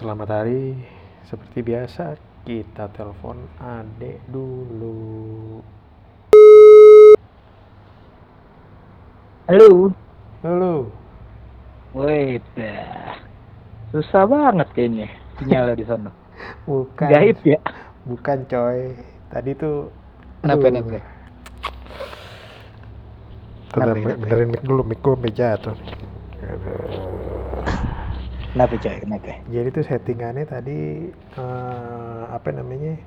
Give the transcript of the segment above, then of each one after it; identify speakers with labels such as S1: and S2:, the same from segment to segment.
S1: Selamat hari. Seperti biasa, kita telepon adek dulu.
S2: Halo.
S1: Halo.
S2: Wait, susah banget kayaknya sinyalnya di sana.
S1: Bukan.
S2: Gaib ya?
S1: Bukan, coy. Tadi tuh
S2: Kenapa kenapa?
S1: Bentar, benerin mic dulu, mic gue sampai jatuh.
S2: Kenapa coy? Kenapa?
S1: Jadi tuh settingannya tadi eh, apa namanya?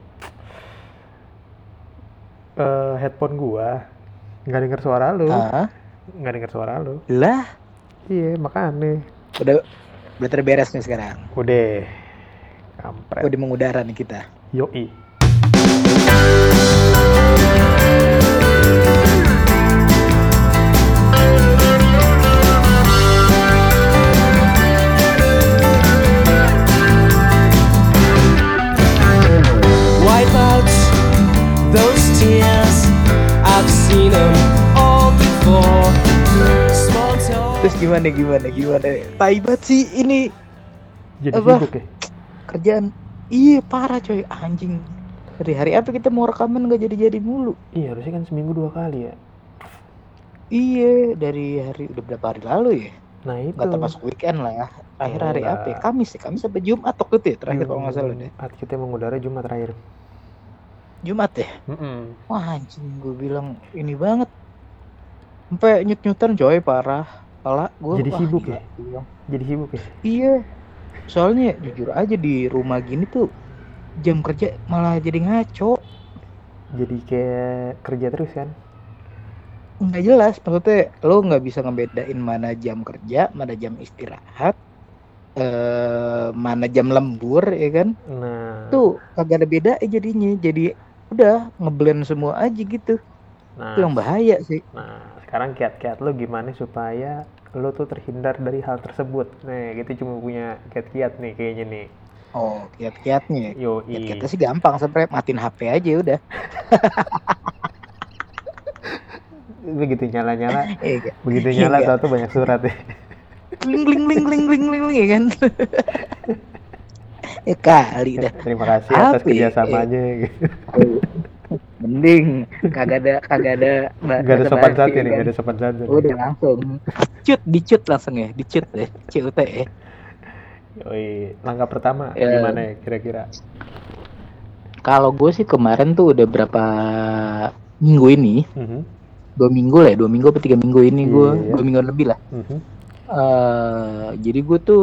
S1: Eh, headphone gua nggak denger suara lu,
S2: Ah,
S1: nggak denger suara lu.
S2: lah,
S1: Iya, makanya.
S2: udah udah terberes nih sekarang.
S1: Udah. Kampret.
S2: Udah mengudara nih kita.
S1: Yoi.
S2: Gimana gimana gimana? Tai banget sih ini
S1: Jadi
S2: Apa?
S1: sibuk ya?
S2: kerjaan. Iya parah coy anjing. Dari hari apa kita mau rekaman nggak jadi-jadi mulu?
S1: Iya, harusnya kan seminggu dua kali ya.
S2: Iya dari hari udah berapa hari lalu ya?
S1: Nah itu.
S2: Nggak termasuk weekend lah ya. Terakhir hari
S1: Enggak.
S2: apa? Ya? Kamis ya. Kamis sampai Jumat waktu itu ya terakhir kalau nggak salah deh.
S1: Jumat kita mengudara Jumat terakhir.
S2: Jumat ya.
S1: Mm-mm.
S2: Wah anjing gue bilang ini banget sampai nyut-nyutan coy parah pala gue
S1: Jadi sibuk ya? Jadi sibuk ya?
S2: iya soalnya jujur aja di rumah gini tuh jam kerja malah jadi ngaco
S1: Jadi kayak kerja terus kan?
S2: nggak jelas maksudnya lo nggak bisa ngebedain mana jam kerja mana jam istirahat eh mana jam lembur ya kan
S1: Nah.
S2: tuh kagak ada beda jadinya jadi udah ngeblend semua aja gitu
S1: Nah,
S2: itu yang bahaya sih
S1: Nah, sekarang kiat-kiat lo gimana supaya lo tuh terhindar dari hal tersebut? Nih, kita cuma punya kiat-kiat nih kayaknya nih.
S2: oh kiat-kiatnya
S1: Yo,
S2: Kiat-kiatnya sih gampang sebenernya matiin HP aja udah
S1: begitu nyala-nyala,
S2: Eh, enggak.
S1: begitu
S2: Iya,
S1: nyala
S2: enggak.
S1: tau tuh banyak surat ya.
S2: Ling ling ling ling ling ling ya kan. ya kali dah.
S1: Terima kasih atas
S2: Apa ya?
S1: kerjasamanya. gitu.
S2: Mending kagak ada kagak ada
S1: Gak ada sopan santun nih,
S2: kan.
S1: gak ada sopan santun.
S2: Udah langsung. Cut, dicut langsung ya, dicut deh. CUT ya.
S1: Yoi, langkah pertama
S2: Ya.
S1: gimana ya kira-kira?
S2: Kalau gue sih kemarin tuh udah berapa minggu ini,
S1: Mhm,
S2: dua minggu lah ya, dua minggu apa tiga minggu ini gue,
S1: Iya.
S2: dua minggu lebih lah.
S1: mhm.
S2: eh jadi gue tuh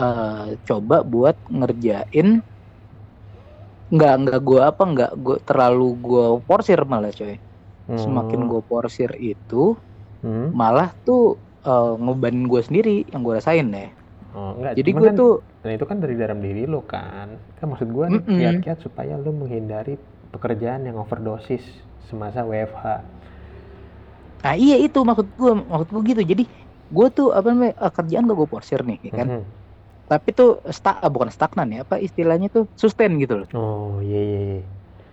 S2: eh coba buat ngerjain nggak nggak gue apa nggak gue terlalu gue porsir malah coy semakin
S1: Hmm,
S2: gue porsir itu
S1: mhm.
S2: malah tuh eh, ngebanin gue sendiri yang gue rasain deh
S1: Oh, enggak,
S2: jadi gue
S1: kan-
S2: tuh
S1: Nah itu kan dari dalam diri lo kan. Kan maksud gue nih
S2: Mm-mm.
S1: kiat-kiat supaya lo menghindari pekerjaan yang overdosis semasa WFH.
S2: nah iya itu maksud gue maksud gue gitu jadi gue tuh apa namanya eh, kerjaan gak gue porsir nih ya kan
S1: Mhm.
S2: tapi tuh sta ah, bukan stagnan ya apa istilahnya tuh sustain gitu loh
S1: Oh iya iya. iya.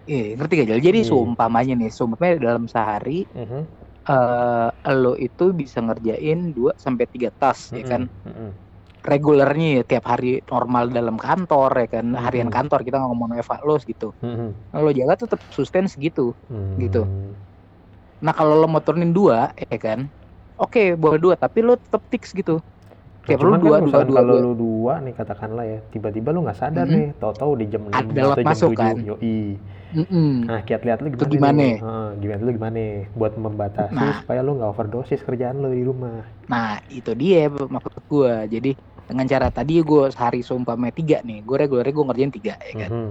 S2: Iya, ngerti gak? Jadi
S1: Iya.
S2: seumpamanya nih, seumpamanya dalam sehari
S1: Mhm,
S2: eh lo itu bisa ngerjain 2 sampai 3 tas ya
S1: mhm,
S2: kan
S1: mhm.
S2: regulernya ya tiap hari normal dalam kantor ya kan harian
S1: Mhm.
S2: kantor kita nggak ngomong Eva lo gitu
S1: Mhm,
S2: Nah, lo jaga tetap sustain segitu Gitu.
S1: mhm.
S2: nah kalau lo mau turunin dua ya kan oke boleh dua tapi lo tetap fix gitu Kayak perlu dua,
S1: kan
S2: dua, dua,
S1: kalau
S2: dua.
S1: lu dua nih katakanlah ya, tiba-tiba lu nggak sadar
S2: Mhm.
S1: nih, tahu-tahu di jam
S2: Ada
S1: 6
S2: lot
S1: atau jam 7,
S2: kan?
S1: yoi.
S2: Mm-mm.
S1: Nah, kiat-kiat lu
S2: Itu
S1: gimana?
S2: gimana?
S1: nih? Heeh, gimana lu gimana buat membatasi
S2: Nah.
S1: supaya lu nggak overdosis kerjaan lu di rumah.
S2: nah itu dia maksud gue jadi dengan cara tadi gue sehari seumpamanya tiga nih gue regulernya gue ngerjain tiga ya kan
S1: Mhm,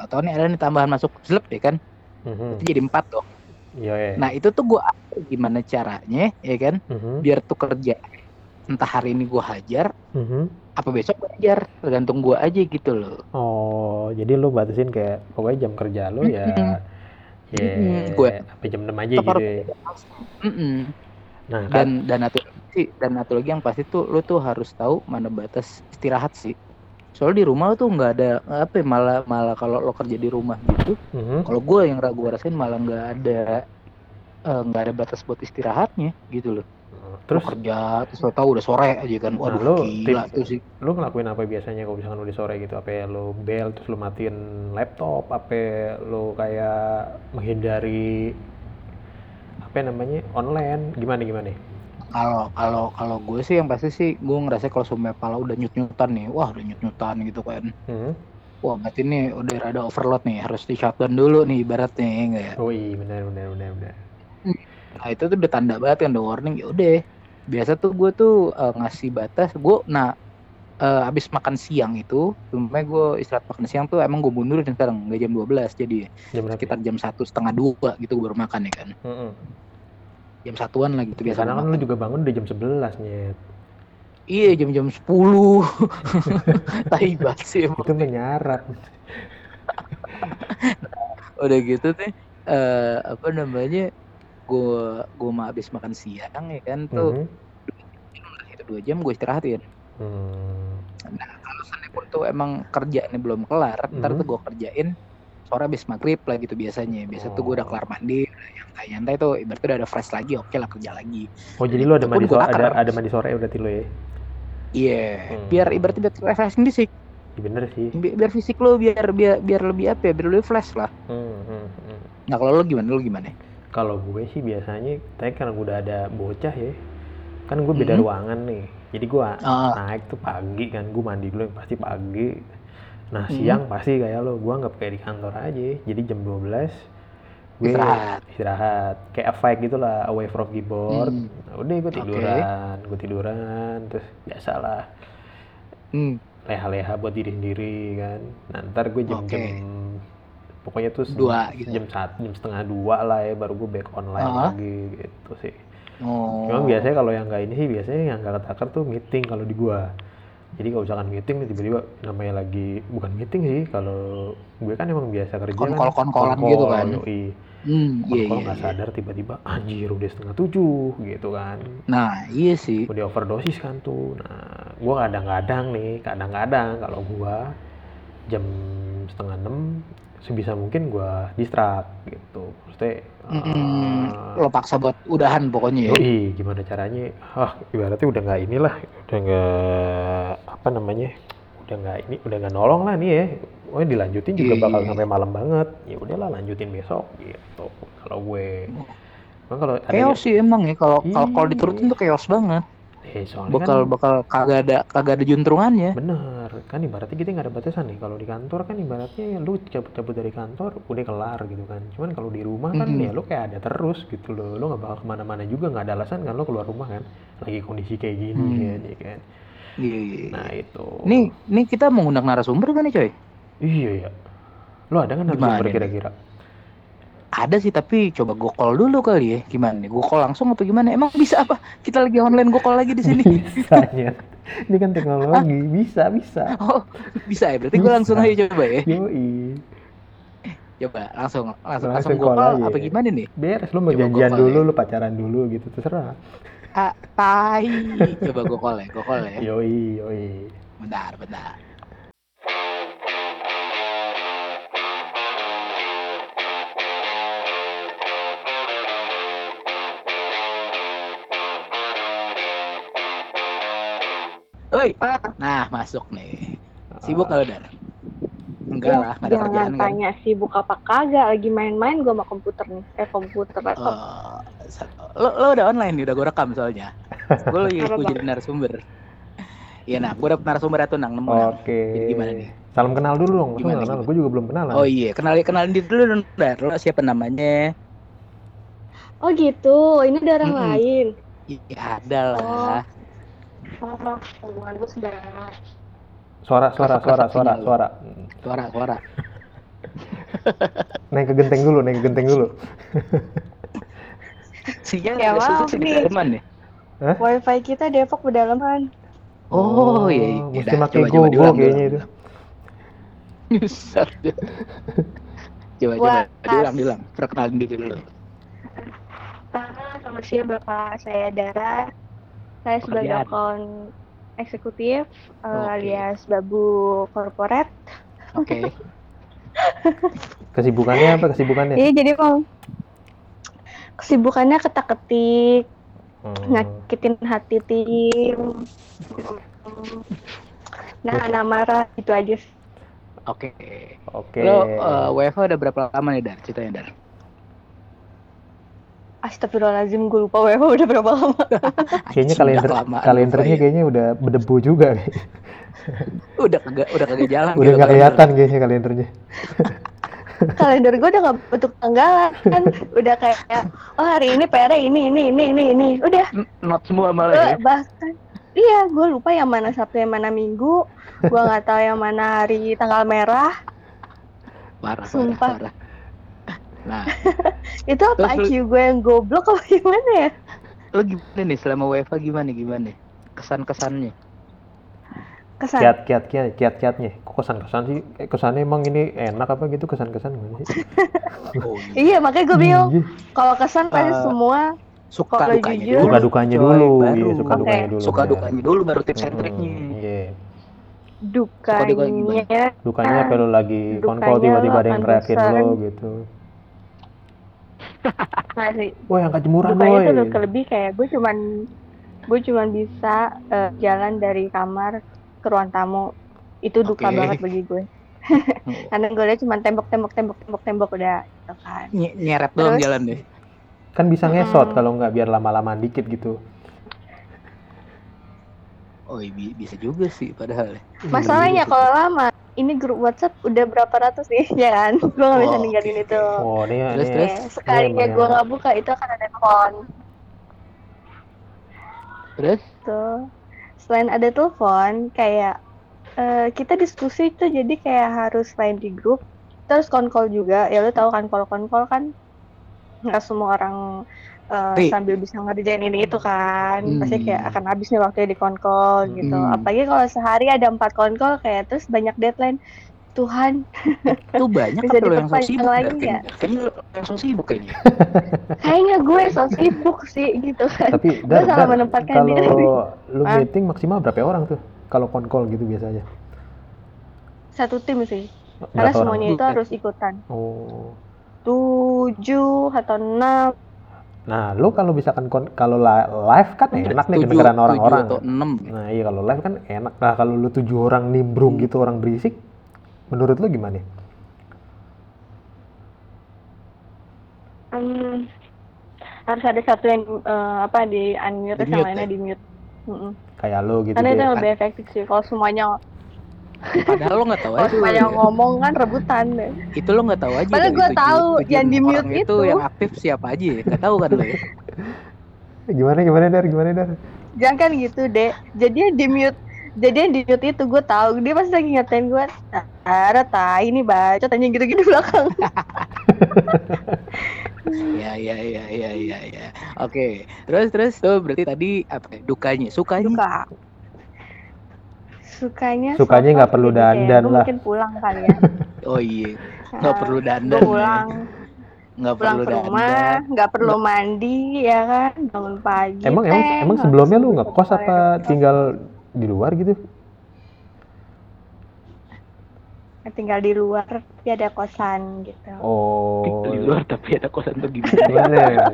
S2: atau nih ada nih tambahan masuk slep ya kan
S1: mhm.
S2: itu jadi empat dong
S1: Iya, iya.
S2: Nah itu tuh gue gimana caranya ya kan
S1: Mhm,
S2: biar tuh kerja entah hari ini gue hajar
S1: mhm.
S2: apa besok gue hajar tergantung gue aja gitu loh.
S1: Oh, jadi lu batasin kayak pokoknya jam kerja lu ya ya
S2: Mm-mm, gue-
S1: sampai jam 6 aja gitu ya.
S2: Mm-mm.
S1: Nah, kan
S2: Dan dan satu sih dan satu lagi yang pasti tuh lo tuh harus tahu mana batas istirahat sih. Soalnya di rumah tuh nggak ada apa ya, malah malah kalau lo kerja di rumah gitu,
S1: mhm.
S2: kalau gue yang gue rasain malah nggak ada eh, nggak ada batas buat istirahatnya gitu loh.
S1: Terus
S2: Lu kerja terus lo tahu udah sore aja kan. Waduh,
S1: lu
S2: gila
S1: tip-
S2: tuh sih.
S1: lu ngelakuin apa biasanya kalau misalkan udah sore gitu? Apa ya, lu bel terus lu matiin laptop? Apa lu kayak menghindari apa namanya online? Gimana gimana?
S2: Kalau kalau kalau gue sih yang pasti sih gue ngerasa kalau semua pala udah nyut-nyutan nih. Wah, udah nyut-nyutan gitu kan.
S1: Hmm?
S2: Wah, berarti ini udah rada overload nih, harus di shutdown dulu nih ibaratnya ya enggak ya.
S1: Oh iya benar benar benar benar.
S2: Nah, itu tuh udah tanda banget kan udah warning ya udah. Biasa tuh gue tuh eh, ngasih batas gue nah eh, abis makan siang itu, cuma gue istirahat makan siang tuh emang gue mundurin sekarang nggak jam 12 jadi
S1: Jam berapa?
S2: sekitar jam satu setengah dua gitu gue baru makan ya kan
S1: Mm-mm.
S2: jam satuan lah gitu biasa
S1: kan lu juga bangun udah jam 11 nyet.
S2: iya jam-jam 10 tai sih.
S1: Itu menyarap.
S2: udah gitu tuh eh apa namanya gue gue mau habis makan siang ya kan tuh
S1: Mhm.
S2: itu dua jam gue istirahatin
S1: Hmm.
S2: kalau Senin pun tuh emang kerjaannya belum kelar ntar
S1: Mhm.
S2: tuh gue kerjain sore habis maghrib lah gitu biasanya biasa tuh gue udah
S1: Oh.
S2: kelar mandi udah nyantai-nyantai tuh ibaratnya udah ada fresh lagi oke lah kerja lagi
S1: Oh jadi lu ada mandi sore, ada, ada mandi sore berarti lu ya?
S2: iya
S1: Hmm.
S2: biar ibaratnya biar refreshing fisik
S1: Iya bener sih.
S2: Bi- biar fisik lo biar biar biar lebih apa ya biar lebih fresh lah
S1: Hmm, hmm, hmm.
S2: nah kalau lo gimana lo gimana
S1: Kalau gue sih biasanya, tapi karena gue udah ada bocah ya, kan gue beda
S2: Mhm.
S1: ruangan nih. Jadi gue
S2: Ah.
S1: naik tuh pagi kan, gue mandi dulu yang pasti pagi. Nah
S2: Mhm.
S1: siang pasti kayak lo, gue nggak kayak di kantor aja. Jadi jam 12 gue
S2: Istirahat.
S1: istirahat. Kayak fight gitu lah, away from keyboard.
S2: Hmm.
S1: Nah, udah gue tiduran, gue tiduran, terus biasalah
S2: hmm.
S1: leha-leha buat diri sendiri kan. Nah ntar gue jam-jam pokoknya tuh
S2: Dua gitu.
S1: jam satu jam setengah dua lah ya baru gue back online
S2: Ah.
S1: lagi gitu sih.
S2: oh
S1: Cuma biasanya kalau yang nggak ini sih biasanya yang nggak ketakar tuh meeting kalau di gua. Jadi kalau misalkan meeting nih tiba-tiba namanya lagi bukan meeting sih kalau gue kan emang biasa kerja kan
S2: Konkol- konkolan
S1: konkol,
S2: gitu kan.
S1: yoi.
S2: hmm, iya
S1: Konkol
S2: iya,
S1: nggak
S2: iya.
S1: sadar tiba-tiba anjir udah setengah tujuh gitu kan
S2: nah iya sih
S1: udah overdosis kan tuh nah gua kadang-kadang nih kadang-kadang kalau gua jam setengah enam sebisa mungkin gua distract gitu maksudnya
S2: Mm,
S1: eh,
S2: lo paksa buat udahan pokoknya ya
S1: Yoi, gimana caranya? Ah, ibaratnya udah nggak inilah, udah nggak apa namanya, udah nggak ini, udah nggak nolong lah nih ya. Oh, dilanjutin juga
S2: Iya,
S1: bakal
S2: iya.
S1: sampai malam banget. Ya udahlah, lanjutin besok gitu. Kalau gue, Emang kalau
S2: chaos sih emang ya kalau kalau
S1: Iya.
S2: diturutin tuh chaos banget
S1: eh, soalnya
S2: bakal
S1: kan
S2: bakal kagak ada kagak ada juntrungannya
S1: bener kan ibaratnya kita nggak ada batasan nih. Kalau di kantor kan ibaratnya ya lu cabut-cabut dari kantor udah kelar gitu kan. Cuman kalau di rumah kan
S2: Mhm.
S1: ya lu kayak ada terus gitu loh. Lu nggak bakal ke mana-mana juga nggak ada alasan kan lu keluar rumah kan. Lagi kondisi kayak gini
S2: Hmm.
S1: kan, ya kan.
S2: iya iya, iya.
S1: Nah itu.
S2: nih nih kita mau undang narasumber kan nih coy
S1: Iya ya. Lo ada kan narasumber kira-kira?
S2: Ada sih tapi coba call dulu kali ya. Gimana nih? Call langsung apa gimana? Emang bisa apa? Kita lagi online call lagi di sini.
S1: Bisa ya. Ini kan teknologi, bisa bisa.
S2: oh bisa ya? Berarti gue langsung aja coba ya?
S1: Yoi.
S2: coba langsung langsung
S1: Langsung
S2: langsung
S1: call aja.
S2: apa gimana nih?
S1: Beres lu mau
S2: Coba
S1: janjian
S2: call
S1: dulu,
S2: ya.
S1: lu pacaran dulu gitu terserah.
S2: ah tai. Coba call ya call ya.
S1: Yoi, yoi.
S2: bentar bentar Oi, nah masuk nih. Sibuk
S1: Ah,
S2: kalau dar? Enggak lah, nggak ada
S3: Jangan
S2: kerjaan kan.
S3: tanya sibuk apa kagak, lagi main-main gue sama komputer nih. Eh komputer laptop.
S2: Oh, sa- lo, lo udah online nih, udah gue rekam soalnya. Gue lagi
S3: Bang?
S2: jadi narasumber. Iya nah, gue dapet narasumber itu nang nemu.
S1: Oke.
S2: Jadi gimana nih?
S1: Salam kenal dulu dong,
S2: Gimana,
S1: kenal? Gue juga belum kenalan.
S2: Oh iya, kenalin kenalin diri dulu dong, dar. Lo siapa namanya?
S3: Oh gitu, ini orang
S2: Mm-mm.
S3: lain.
S2: Iya ada lah.
S3: Oh, hubungan gue sudah.
S1: Suara, suara, suara, suara, suara.
S2: Suara suara.
S1: Naik ke genteng dulu, naik ke genteng dulu.
S2: Sinyal
S3: Ya,
S2: di
S3: nih.
S2: Daleman nih.
S3: Wifi kita Depok pedalaman.
S2: Oh, iya, iya.
S1: Mesti
S2: Dah,
S1: pakai
S2: coba, coba
S1: gogo
S2: diulang,
S1: kayaknya itu.
S2: Nyusat. coba coba diulang diulang. Perkenalin diri dulu.
S3: Pertama, sama siapa Bapak saya Dara. Saya sebagai
S2: Pekerjaan.
S3: akun eksekutif eh,
S2: Oke.
S3: alias Babu Corporate.
S2: Oke.
S1: Kesibukannya apa? Kesibukannya?
S3: Iya, jadi mau kesibukannya ketak-ketik,
S1: Hmm.
S3: nyakitin hati tim. Nah, nah marah itu aja. sih.
S2: Oke.
S1: Oke.
S2: Lo eh, WFH udah berapa lama nih Dar? Ceritanya Dar.
S3: Astagfirullahaladzim, gue lupa WFH udah berapa lama.
S1: Kayaknya kalender kalendernya
S2: ya.
S1: kayaknya udah berdebu juga.
S2: udah kagak udah kagak jalan.
S1: udah
S2: gitu
S1: nggak kelihatan kayaknya kalendernya.
S3: Kalender gue udah gak bentuk tanggalan. udah kayak, oh hari ini PR ini, ini, ini, ini, ini. Udah,
S2: Not semua malah ya.
S3: bahkan iya gue lupa yang mana Sabtu yang mana Minggu gue nggak tahu yang mana hari tanggal merah
S2: Parah, parah,
S3: Sumpah.
S2: parah. Nah,
S3: itu apa
S2: Terus
S3: IQ gue yang goblok apa gimana ya
S2: lo gimana nih selama WFH gimana gimana? Kesan-kesannya.
S3: kesan
S1: Kiat kiat kiat kiat kiatnya. Kok kesan kesan sih? Eh, kesannya emang ini enak apa gitu kesan kesan gimana sih?
S2: Oh, iya.
S3: iya makanya gue bingung
S1: Iya.
S3: kalau kesan pasti
S2: Eh,
S3: semua
S2: Suka dukanya
S3: jujur-
S2: dulu.
S1: Suka dukanya
S2: coy,
S1: dulu,
S2: baru.
S1: iya suka
S3: Oke.
S1: dukanya dulu.
S2: Suka
S1: benar.
S2: dukanya dulu baru tips and
S1: Mm-mm,
S2: triknya.
S1: Iya.
S3: dukanya
S2: gimana?
S1: Dukanya apa lo lagi
S3: Dukanya
S1: konkol tiba-tiba ada yang
S3: bosan.
S1: lo gitu.
S3: Masih
S1: Wah yang jemuran
S3: dukanya
S1: boy.
S3: tuh lebih lebih kayak gue cuman gue cuman bisa eh, jalan dari kamar ke ruang tamu itu duka
S2: Oke.
S3: banget bagi gue karena gue udah cuman tembok tembok tembok tembok tembok udah gitu kan
S2: Ny- nyeret doang
S3: Terus?
S2: jalan deh.
S1: Kan bisa ngesot
S3: Mm-mm.
S1: kalau nggak biar lama-lamaan dikit gitu.
S2: Oh iya, bi- bisa juga sih padahal. ya.
S3: Masalahnya kalau lama, ini grup WhatsApp udah berapa ratus nih, ya kan? Gue nggak bisa
S2: Oh,
S3: ninggalin itu.
S1: Oh ini
S2: Terus,
S1: ini
S2: terus?
S3: Sekalinya gue nggak buka itu akan ada telepon.
S2: Terus?
S3: Tuh. Selain ada telepon, kayak eh, kita diskusi tuh jadi kayak harus lain di grup, terus konkol juga. Ya lu tahu kan kalau konkol kan nggak semua orang eh,
S2: Ri.
S3: sambil bisa ngerjain ini itu kan, pasti kayak
S2: Hmm.
S3: akan habis nih waktunya di konkol gitu.
S2: Hmm.
S3: Apalagi kalau sehari ada empat konkol kayak terus banyak deadline. Tuhan,
S2: Itu banyak
S3: Bisa
S2: lo yang so
S3: diperpanjang
S2: sibuk
S3: lagi
S2: Dar, kayaknya? So sibuk kayaknya.
S3: kayaknya gue so sibuk sih gitu kan.
S1: Tapi
S3: Gue
S1: dar,
S3: salah
S1: dar,
S3: menempatkan
S1: kalau
S3: diri.
S1: lu
S3: Hah?
S1: meeting maksimal berapa orang tuh? Kalau konkol gitu biasanya.
S3: Satu tim sih, karena
S1: orang?
S3: semuanya itu harus ikutan.
S1: Oh.
S3: Tujuh atau enam
S1: Nah, lu kalau misalkan kon- kalau li- live kan enak nih kedengeran orang-orang. Nah, iya kalau live kan enak. Nah, kalau lu tujuh orang nimbrung gitu orang berisik, menurut lu gimana?
S3: Hmm, harus ada satu yang eh, apa di unmute terus yang
S2: Di-mute
S3: lainnya
S2: ya?
S3: di mute. Mm-mm.
S1: Kayak lu gitu
S3: Karena itu lebih efektif sih. Kalau semuanya
S2: Padahal lo nggak tahu
S3: kalau
S2: aja. lo.
S3: ngomong kan rebutan deh.
S2: Itu lo nggak tahu aja.
S3: Padahal tahu
S2: tujuh
S3: yang di mute itu.
S2: yang aktif siapa aja ya. Nggak tahu kan lo ya.
S1: Gimana gimana Dar? Gimana Dar?
S3: Jangan kan gitu deh. Jadi yang di mute jadi yang di mute itu gue tahu dia pasti lagi ngatain gue ada tai ini baca tanya gitu-gitu belakang
S2: Ya ya ya ya ya ya. Oke. Terus terus tuh berarti tadi apa? ya? Dukanya, sukanya.
S3: suka sukanya
S1: Sukanya nggak perlu
S3: kayak
S1: dandan lah.
S3: mungkin pulang kali ya
S2: Oh iya. Nggak
S3: Nah,
S2: perlu dandan. ya.
S3: pulang
S2: Nggak
S3: pulang
S2: perlu
S3: ke rumah
S2: dandan.
S3: nggak perlu mandi ya kan bangun pagi
S1: Emang emang
S3: teng,
S1: emang
S3: habis
S1: sebelumnya lu ngekos
S3: ke
S1: apa tinggal di luar gitu?
S3: tinggal di luar tapi ada kosan gitu
S1: Oh.
S2: Di luar tapi ada kosan tuh gimana?
S1: Gimana ya?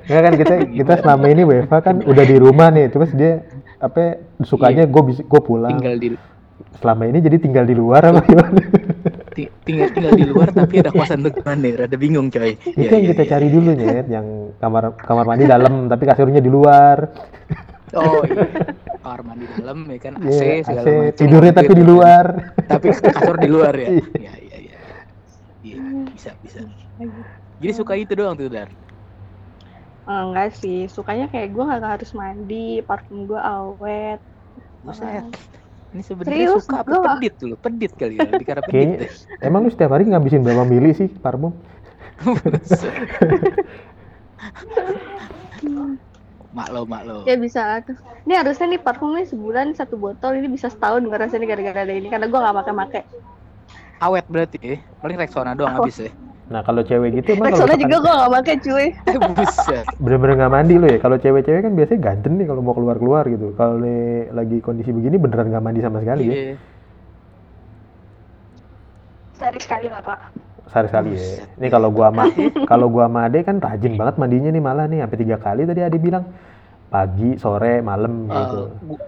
S1: Enggak kan kita kita selama ini WFH kan udah di rumah nih, terus dia apa sukanya gue bisa gue pulang.
S2: tinggal di
S1: Selama ini jadi tinggal di luar apa gimana?
S2: ti- tinggal tinggal di luar tapi ada kosan gimana? ya? Rada bingung coy.
S1: Itu
S2: Ya,
S1: yang
S2: ya,
S1: kita
S2: ya.
S1: cari dulu Nyet, yang kamar kamar mandi dalam tapi kasurnya di luar.
S2: Oh iya. Kamar mandi dalam ya kan AC
S1: Iya,
S2: segala
S1: AC,
S2: macam.
S1: tidurnya tapi di
S2: kan.
S1: luar.
S2: Tapi kasur di luar ya.
S1: Iya.
S2: Iya iya iya. Iya, bisa bisa. Jadi suka itu doang tuh Dar.
S3: Enggak sih sukanya kayak gue nggak harus mandi parfum gue awet
S2: Buset. Ini sebenarnya
S3: Serius,
S2: suka apa
S3: gua-
S2: pedit tuh? Pedit kali ya, karena pedit
S1: Kayaknya emang lu setiap hari ngabisin berapa mili sih parfum?
S2: Mak lo, mak lo.
S3: ya bisa lah tuh ini harusnya nih parfumnya sebulan satu botol ini bisa setahun gue rasanya gara-gara ada ini karena gue nggak pakai pakai
S2: Awet berarti ya. Paling Rexona doang habis ya.
S1: Nah kalau cewek gitu emang kalau
S3: Rexona juga gue nggak pakai cuy
S2: Eh, Buset.
S1: bener-bener nggak mandi lu ya. Kalau cewek-cewek kan biasanya ganteng nih kalau mau keluar-keluar gitu. Kalau lagi kondisi begini beneran nggak mandi sama sekali ya.
S2: Iya.
S3: sehari sekali lah pak
S1: Sehari-sekali ya.
S2: Buset.
S1: Ini kalau gua sama kalau gua sama Ade kan rajin banget mandinya nih malah nih sampai tiga kali tadi Ade bilang. pagi, sore, malam
S2: Eh,
S1: gitu.
S2: gua,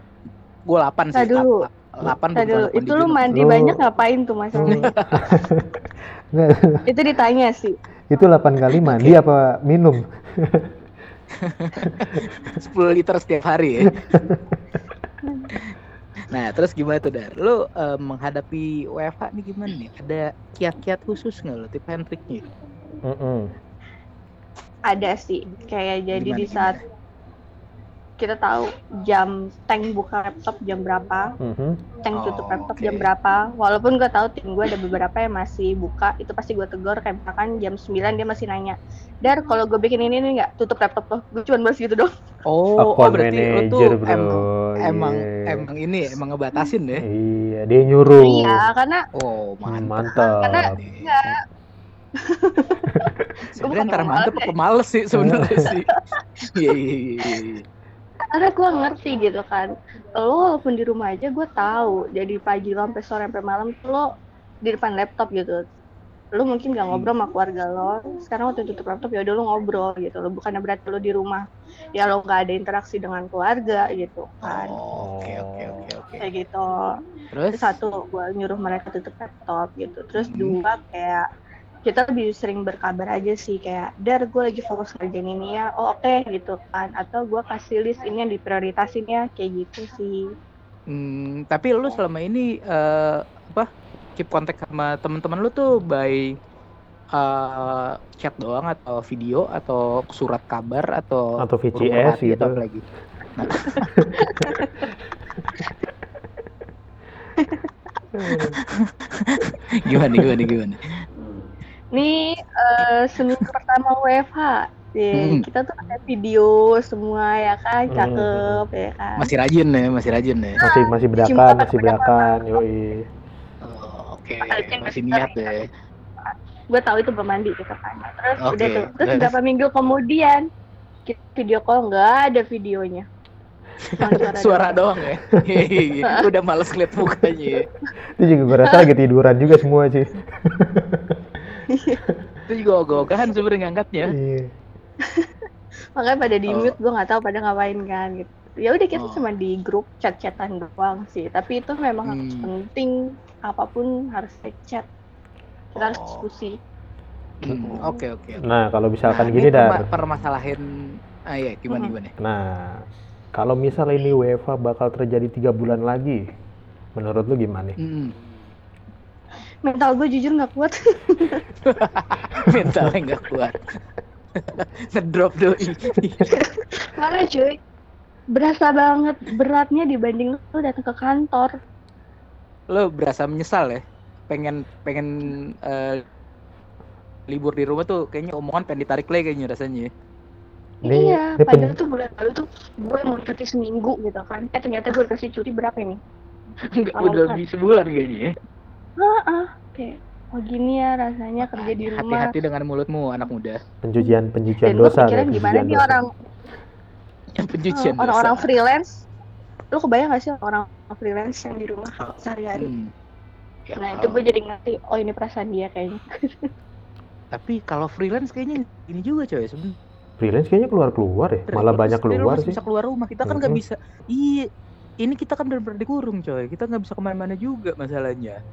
S2: gua 8 sih.
S3: Dulu.
S2: 8
S3: Tadi dulu, itu lu mandi
S1: Lu-
S3: banyak ngapain tuh masalahnya? Itu ditanya sih.
S1: itu 8 kali mandi apa minum?
S2: 10 liter setiap hari ya. nah, terus gimana tuh Dar? Lu eh, menghadapi WFH nih gimana nih? Ada kiat-kiat khusus nggak lo? Tip and triknya?
S1: Mm-mm.
S3: Ada sih, kayak jadi
S2: Gimana,
S3: di saat kita tahu jam tank buka laptop jam berapa,
S1: Mhm.
S3: tank
S2: Oh,
S3: tutup laptop
S2: oke.
S3: jam berapa. Walaupun gue tahu tim gue ada beberapa yang masih buka, itu pasti gue tegur kayak misalkan jam 9 dia masih nanya, "Dar, kalau gue bikin ini nih nggak tutup laptop lo." Gue cuma balas gitu dong.
S2: Oh, oh berarti lu tuh
S1: manager, bro.
S2: emang emang
S1: Iya.
S2: emang ini ya, emang ngebatasin ya?
S1: Iya, dia nyuruh.
S3: Iya, karena
S2: Oh, mantap.
S1: Mantap.
S3: Karena enggak
S2: Sebenarnya antara mantep
S3: ya.
S2: apa males sih sebenarnya sih. Iya iya iya.
S3: Karena gue ngerti gitu kan. Lo walaupun di rumah aja gue tahu. Jadi pagi lo sampai sore sampai malam tuh lo di depan laptop gitu. Lo mungkin gak ngobrol sama keluarga lo. Sekarang waktu tutup laptop ya udah lo ngobrol gitu lo bukannya berarti lo di rumah. Ya lo nggak ada interaksi dengan keluarga gitu kan.
S2: Oh, Oke oke oke oke.
S3: kayak gitu.
S2: Terus?
S3: Terus satu gue nyuruh mereka tutup laptop gitu. Terus
S2: Hmm.
S3: dua kayak kita lebih sering berkabar aja sih kayak dar gue lagi fokus ngerjain ini ya oh oke gitu kan atau gue kasih list ini yang diprioritasin ya kayak gitu sih
S2: Hmm, tapi lu selama ini eh, apa keep kontak sama teman-teman lu tuh by eh, chat doang atau video atau surat kabar atau
S1: Atau VCS gitu.
S2: atau apa lagi? Nah. gimana gimana gimana?
S3: Nih eh, seminggu pertama WFH ya,
S2: Hmm.
S3: kita tuh ada video semua ya kan
S1: Hmm.
S3: cakep ya kan
S2: Masih rajin ya, masih rajin ya.
S1: Masih masih bedakan, masih bedakan, yoi.
S2: Oh, Oke, masih niat ya.
S3: gue tahu itu belum mandi gitu kan terus
S2: Oke,
S3: udah tuh terus beberapa minggu kemudian kita video call nggak ada videonya Cuma
S2: Suara doang ya. Iya, Udah males ngeliat mukanya. ya.
S1: Itu juga gue rasa lagi tiduran juga semua sih.
S2: Itu juga ogah-ogahan sebenarnya ngangkatnya.
S1: Iya.
S3: makanya pada di
S2: Oh.
S3: mute gue nggak tahu pada ngapain kan gitu ya udah kita
S2: Oh.
S3: cuma di grup chat-chatan doang sih tapi itu memang harus
S2: Hmm.
S3: penting apa pun harus di chat kita harus
S2: Oh.
S3: diskusi
S2: Hmm, Oke oke.
S1: Nah, kalau misalkan
S2: Nah,
S1: gini dar.
S2: permasalahan ah ya gimana
S3: Mhm.
S2: gimana?
S1: Nah, kalau misal ini WFA bakal terjadi tiga bulan lagi, menurut lu gimana nih?
S2: Hmm.
S3: Mental gue jujur nggak kuat
S2: Mentalnya nggak kuat. Ngedrop doi.
S3: mana cuy berasa banget beratnya dibanding lu datang ke kantor
S2: Lo berasa menyesal ya? Pengen pengen eh, libur di rumah tuh kayaknya omongan pengen ditarik lagi kayaknya rasanya.
S1: Ini,
S3: iya
S1: ini pen-
S3: padahal tuh bulan lalu tuh gue mau cuti seminggu gitu kan eh ternyata gue kasih cuti berapa ini
S2: Enggak
S3: Kalau
S2: udah lebih sebulan kayaknya ya.
S3: ah kayak oh gini ya rasanya kerja di rumah
S2: Hati-hati dengan mulutmu anak muda.
S1: pencucian pencucian
S3: dan
S1: dosa,
S3: pikiran
S1: kayak
S3: gimana
S1: pencucian
S3: nih orang
S2: Yang pencucian
S3: eh, orang-orang freelance lu kebayang gak sih orang freelance yang di rumah sehari-hari
S2: Hmm. Ya,
S3: nah itu gue jadi ngerti oh ini perasaan dia kayaknya
S2: Tapi kalau freelance kayaknya ini juga coy sebenarnya.
S1: Freelance kayaknya keluar-keluar ya, malah
S2: Freelance-
S1: banyak keluar sih.
S2: Bisa keluar rumah kita kan nggak
S1: Mhm.
S2: bisa. Iya, ini kita kan benar-benar dikurung coy. Kita nggak bisa ke mana-mana juga masalahnya.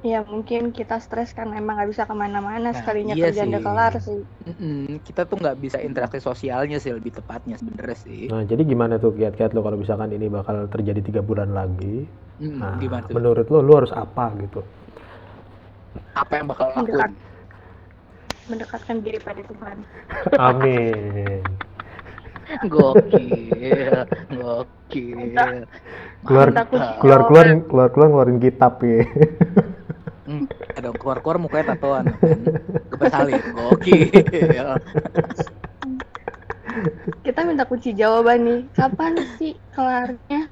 S3: Ya mungkin kita stres kan emang gak bisa ke mana-mana
S2: Nah,
S3: sekalinya
S2: iya
S3: kerjaan udah kelar sih
S2: Mm-mm, kita tuh nggak bisa interaksi sosialnya sih lebih tepatnya sebenarnya sih.
S1: Nah, jadi gimana tuh kiat-kiat lo kalau misalkan ini bakal terjadi tiga bulan lagi?
S2: Mm,
S1: Nah,
S2: gimana tuh?
S1: menurut lo, lo harus apa gitu?
S2: Apa yang bakal lo
S3: Mendekat.
S2: lakuin?
S3: mendekatkan diri pada Tuhan
S1: Amin.
S2: Gokil, gokil.
S1: Keluar-
S2: Mantap.
S1: Keluar-keluar, keluar-keluar ngeluarin kitab ya.
S2: Hmm, ada keluar-keluar mukanya tatoan kan. Geber salib. Gokil.
S3: kita minta kunci jawaban nih kapan sih kelarnya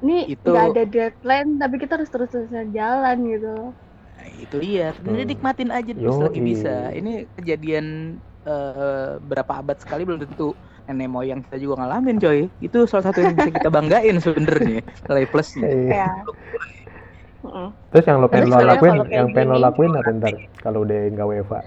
S3: ini
S2: Itu-
S3: nggak ada deadline tapi kita harus terus-terusan jalan gitu
S2: Nah, itu dia. Sebenarnya
S1: Hmm.
S2: nikmatin aja terus lagi bisa. Ini kejadian eh, berapa abad sekali belum tentu nenek moyang kita juga ngalamin coy. Itu salah satu yang bisa kita banggain sebenarnya. Nilai plusnya.
S1: Iya.
S3: Mm-mm.
S1: Terus yang lo pengen lo lakuin, yang pengen lo lakuin apa ntar kalau udah nggak WFA?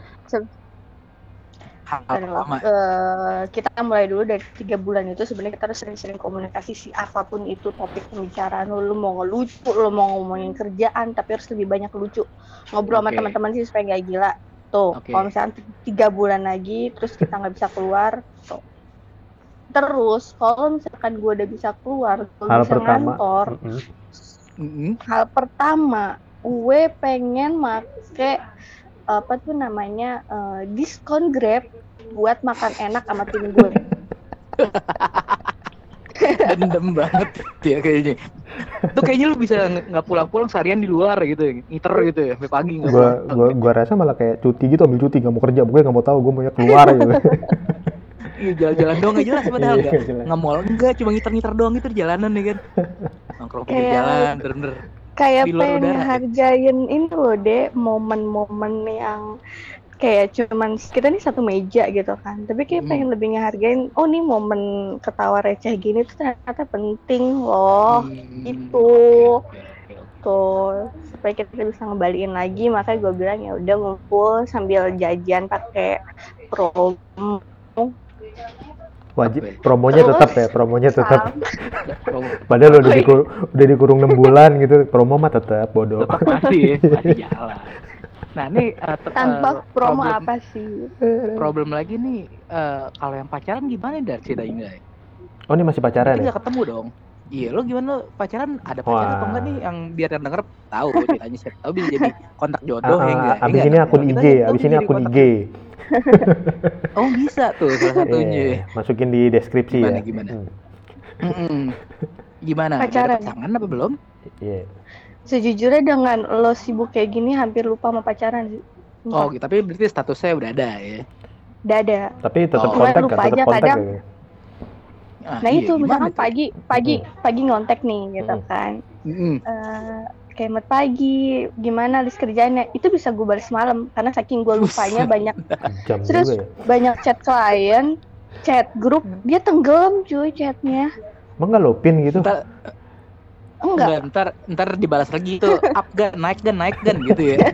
S2: pertama
S3: Eh, kita mulai dulu dari tiga bulan itu sebenarnya kita harus sering-sering komunikasi sih apa pun itu topik pembicaraan lu, lu mau ngelucu, lu mau ngomongin kerjaan tapi harus lebih banyak lucu ngobrol sama
S2: Oke.
S3: teman-teman sih supaya nggak gila tuh
S2: Oke.
S3: kalau misalnya tiga bulan lagi terus kita nggak bisa keluar tuh terus kalau misalkan gue udah bisa keluar gue bisa
S1: pertama.
S3: ngantor
S1: Mm-mm.
S2: Mm-mm.
S3: hal pertama gue pengen make apa tuh namanya eh, diskon grab buat makan enak sama tim gue
S2: dendam banget ya kayaknya itu kayaknya lu bisa nggak pulang-pulang seharian di luar gitu ya ngiter gitu ya sampai pagi nggak
S1: gua
S2: pulang.
S1: gua gua rasa malah kayak cuti gitu ambil cuti nggak mau kerja pokoknya nggak mau tahu gue maunya keluar gitu
S2: iya jalan-jalan doang nggak jelas padahal
S1: Iya,
S2: nggak
S1: nggak
S2: mall enggak cuma ngiter-ngiter doang gitu di jalanan ya kan nongkrong pinggir
S3: Kayak-
S2: jalan bener-bener
S3: kayak pengen
S2: udara ya?
S3: ini loh deh momen-momen yang kayak cuman kita nih satu meja gitu kan tapi kayak
S2: Hmm.
S3: pengen lebih ngehargain oh nih momen ketawa receh gini tuh ternyata penting loh
S2: Hmm,
S3: itu.
S2: oke, oke, oke.
S3: tuh supaya kita bisa ngebalikin lagi makanya gue bilang ya udah ngumpul sambil jajan pakai promo
S1: wajib.
S2: Apa ya?
S1: promonya
S3: Terus,
S1: tetap ya promonya tetap.
S2: Promo.
S1: Padahal udah
S3: Oh, iya.
S1: dikur- udah dikurung 6 bulan gitu promo mah tetap bodoh.
S2: Tetap masih ya, masih jalan. Nah ini eh, te-
S3: tanpa
S2: eh,
S3: promo
S2: problem-
S3: apa sih?
S2: problem lagi nih eh, kalau yang pacaran gimana dari ceritanya?
S1: Oh ini masih pacaran
S2: Kita
S1: ya?
S2: nggak ketemu dong. Iya, lo gimana lo pacaran ada pacar atau
S1: Wah.
S2: enggak nih yang biar yang denger tahu ceritanya siapa tahu bisa jadi kontak jodoh
S1: Ah,
S2: ya enggak?
S1: ah, abis ini akun IG abis ini akun IG
S2: Oh, bisa tuh salah satunya.
S1: Iya, masukin di deskripsi
S2: Gimana,
S1: ya
S2: gimana?
S1: Hmm.
S2: Gimana? Udah
S3: Pacaran.
S2: dapet tangan apa belum?
S1: iya
S3: sejujurnya dengan lo sibuk kayak gini hampir lupa sama pacaran sih
S2: Oh, gitu. tapi berarti statusnya udah ada ya.
S3: udah ada
S1: tapi tetap
S2: Oh.
S1: kontak
S3: Lupa
S1: kan tetap
S3: aja
S1: kontak
S3: kadang.
S1: ya
S2: Ah,
S3: nah
S2: iya,
S3: itu misalkan
S2: tuh?
S3: pagi pagi pagi ngontek nih gitu
S1: Mm.
S3: kan. Eh, kayak "Mat pagi gimana list kerjanya itu bisa gue balas malam karena saking gue lupanya banyak
S1: jam
S3: Terus-
S1: ya
S3: banyak chat klien chat grup dia tenggelam cuy chatnya
S1: emang nggak lo pin gitu
S2: Ntar,
S3: enggak
S2: enggak, ntar, ntar dibalas lagi tuh up gan, naik gan, naik gan gitu ya.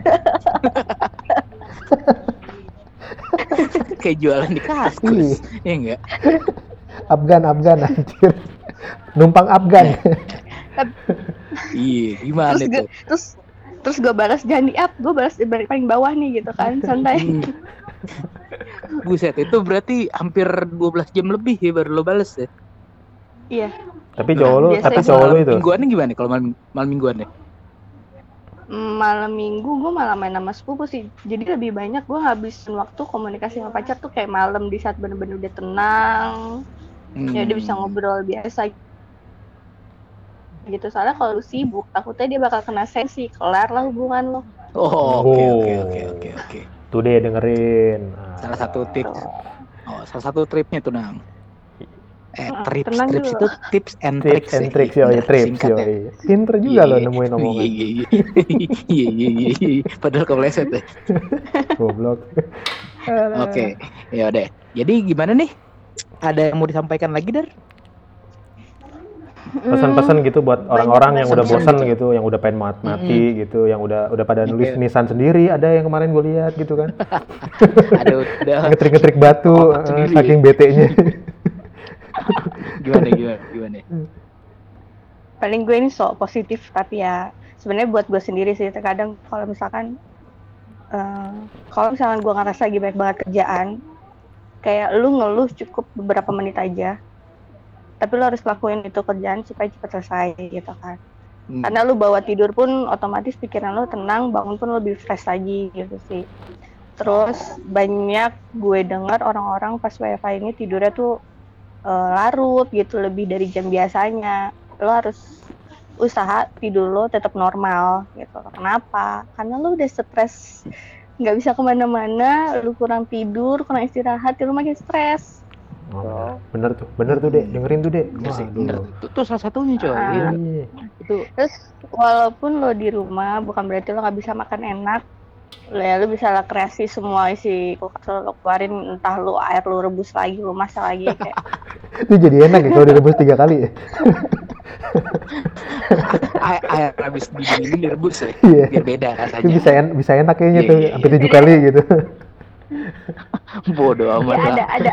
S2: Kayak jualan di kaskus, ya enggak?
S1: Afgan Afgan anjir. Numpang Afgan.
S2: Iya, gimana
S3: terus gue terus terus gue balas jangan di up gue balas di balik paling bawah nih gitu kan santai.
S2: Hmm. Buset, itu berarti hampir 12 jam lebih ya baru lo bales ya?
S3: iya.
S1: Tapi cowok lu
S3: Biasanya
S1: tapi
S3: gua
S1: cowok
S2: Malam
S1: itu.
S2: Mingguannya gimana kalau malam, malam mingguannya?
S3: malam minggu gue malah main sama sepupu sih. Jadi lebih banyak gue ngabisin waktu komunikasi sama pacar tuh kayak malam di saat bener-bener udah tenang
S2: Hmm.
S3: ya dia bisa ngobrol biasa gitu soalnya kalau lu sibuk takutnya dia bakal kena sensi kelar lah hubungan lo
S2: Oh, oke
S1: Oh.
S2: oke oke oke oke.
S1: tuh deh dengerin Ah,
S2: Salah satu tips. Oh, salah satu tripnya tuh nang. Eh,
S3: Ah,
S2: trips,
S3: tenang
S2: trips
S3: dulu.
S2: itu tips and
S1: tips
S2: tricks.
S1: and
S2: ya.
S1: tricks trips yo
S2: singkatnya.
S1: pinter juga lo
S2: Iya,
S1: nemuin
S2: Iya
S1: omongan
S2: iya iya. Iya iya iya. iya. Padahal kepleset ya.
S1: goblok
S2: Oke, ya udah. Jadi gimana nih? Ada yang mau disampaikan lagi dar?
S1: pesan-pesan gitu buat orang-orang yang udah bosan
S2: gitu.
S1: gitu yang udah pengen mat- mati gitu yang udah udah pada
S2: Yang
S1: nulis
S2: kayak-
S1: nisan sendiri ada yang kemarin gue lihat gitu kan
S2: udah
S1: ngetrik-ngetrik batu
S2: sendiri.
S1: saking bete-nya
S2: gimana gimana gimana?
S3: paling gue ini sok positif tapi ya sebenarnya buat gue sendiri sih terkadang kalau misalkan eh, kalau misalkan gue ngerasa lagi banyak banget kerjaan kayak lu ngeluh cukup beberapa menit aja. Tapi lu harus lakuin itu kerjaan supaya cepat selesai gitu kan.
S2: Hmm.
S3: karena lu bawa tidur pun otomatis pikiran lu tenang bangun pun lebih fresh lagi gitu sih. Terus banyak gue dengar orang-orang pas wifi ini tidurnya tuh eh, larut gitu lebih dari jam biasanya. Lo harus usaha tidur lo tetap normal gitu. Kenapa? Karena lo udah stres nggak bisa ke mana-mana lu kurang tidur kurang istirahat ya lu makin stres
S1: Oh, bener tuh bener tuh deh dengerin tuh Waduh.
S2: bener. Itu, itu salah satunya coy.
S3: Ah.
S2: Iya.
S1: Iya.
S2: Itu
S3: terus walaupun lo di rumah bukan berarti lo nggak bisa makan enak lo ya lo bisa lah kreasi semua isi kulkas lo, lo keluarin entah lo air lo rebus lagi lo masak lagi kayak
S1: itu jadi enak ya kalau direbus tiga kali ya
S2: air, air habis didinginin direbus ya.
S1: iya
S2: Biar beda
S1: itu
S2: rasanya.
S1: bisa en- bisa enak kayaknya
S2: Iya,
S1: tuh
S2: iya,
S1: hampir
S2: iya.
S1: tujuh kali gitu
S2: Bodoh
S3: ya
S2: amat
S3: ada
S2: lah.
S3: ada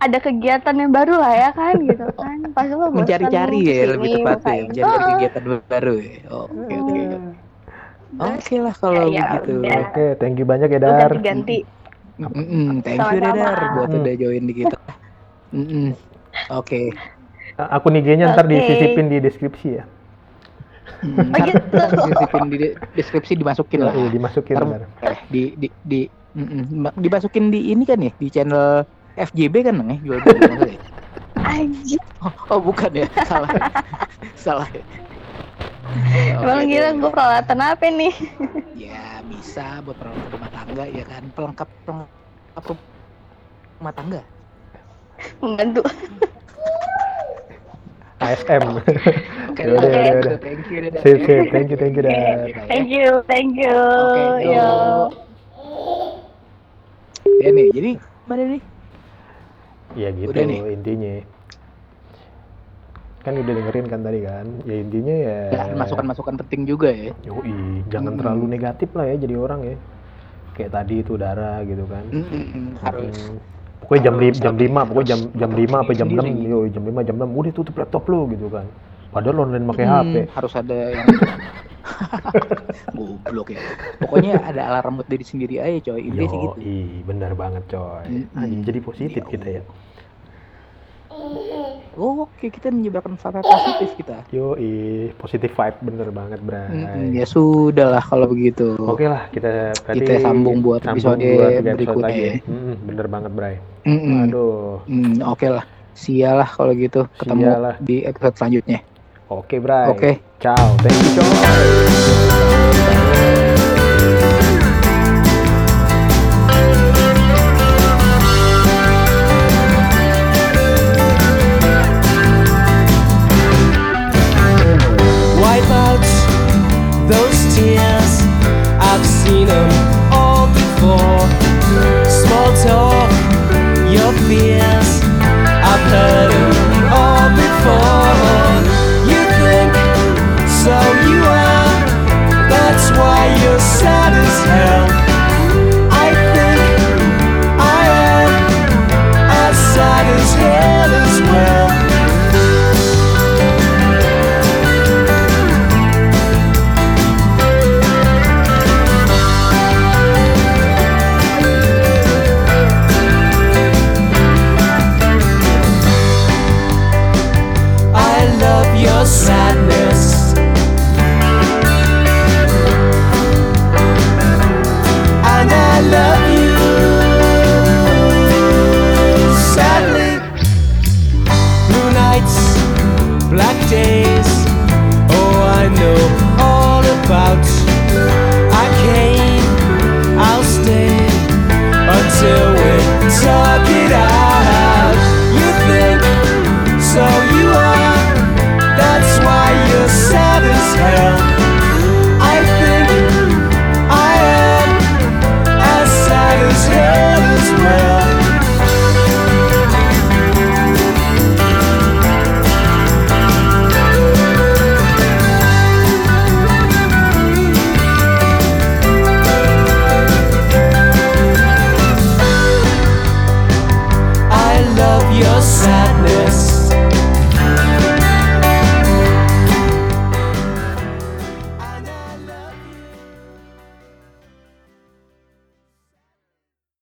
S3: ada kegiatan yang baru lah ya kan gitu kan pas lo
S2: Mencari-cari ya
S3: ke sini,
S2: lebih tepatnya, mencari
S3: Oh,
S2: kegiatan baru ya. Oh, Oke oke. Oke lah kalau
S3: Ya, ya
S2: begitu.
S3: udah.
S1: Oke, thank you banyak ya Dar.
S3: ganti-ganti
S2: Mm-mm, thank you
S3: Sama-sama.
S2: Dadar buat
S1: Hmm.
S2: udah join di kita. Mm-mm. Oke.
S1: A- Akun IG-nya ntar
S3: Oke.
S1: disisipin di deskripsi ya.
S2: Hmm,
S3: Oh, gitu.
S2: disisipin di de- deskripsi dimasukin lah.
S1: Iya, dimasukin
S2: Ntar,
S1: Dar.
S2: eh, di di di mm-mm, ma- dimasukin di ini kan ya di channel FJB kan Neng, ya jual beli nggak salah
S3: anjir
S2: Oh, oh, bukan ya salah salah ya.
S3: gila
S2: deh.
S3: gue peralatan apa nih
S2: Ya bisa buat peralatan rumah tangga ya kan pelengkap pelengkap rumah tangga.
S3: membantu
S1: ASM.
S2: Oke, oke, thank you.
S1: Sip, sip. Thank you, thank you,
S3: thank you thank you
S2: Oke,
S3: yo
S2: yo. Ya nih, jadi mana nih?
S1: Ya gitu
S2: Udah nih.
S1: intinya. Kan udah dengerin kan tadi kan. Ya intinya ya.
S2: Ya, masukan-masukan penting juga ya.
S1: Yoi, jangan
S2: Hmm.
S1: terlalu negatif lah ya jadi orang ya. Kayak tadi itu darah gitu kan.
S2: Mm-mm, harus
S1: Hmm. Pokoknya jam, li- jam 5, pokoknya jam jam 5 apa jam 6,
S2: Sendiri.
S1: yo jam 5 jam 6 udah tutup laptop lu gitu kan. Padahal online pakai
S2: Hmm,
S1: HP.
S2: harus ada yang goblok ya. Pokoknya ada alarm buat diri sendiri aja coy. Intinya sih gitu.
S1: Yo, benar banget coy. Anjing jadi positif
S2: Ya
S1: kita ya.
S2: Oh, Oke, kita menyebarkan vibe positif kita.
S1: Yo, positif vibe bener banget, Bray.
S2: Mm-mm, ya sudah lah kalau begitu.
S1: Oke lah, kita berarti
S2: Kita sambung buat episode
S1: buat episode
S2: berikutnya
S1: lagi. Mm, bener banget, Bray.
S2: Mm-mm.
S1: Aduh.
S2: Hmm, Oke lah. Sialah kalau gitu. Ketemu
S1: Sialah.
S2: di episode selanjutnya.
S1: Oke, Bray.
S2: Oke.
S1: Ciao. Thank you, coy.
S4: All before. You think so, you are. That's why you're sad as hell. day.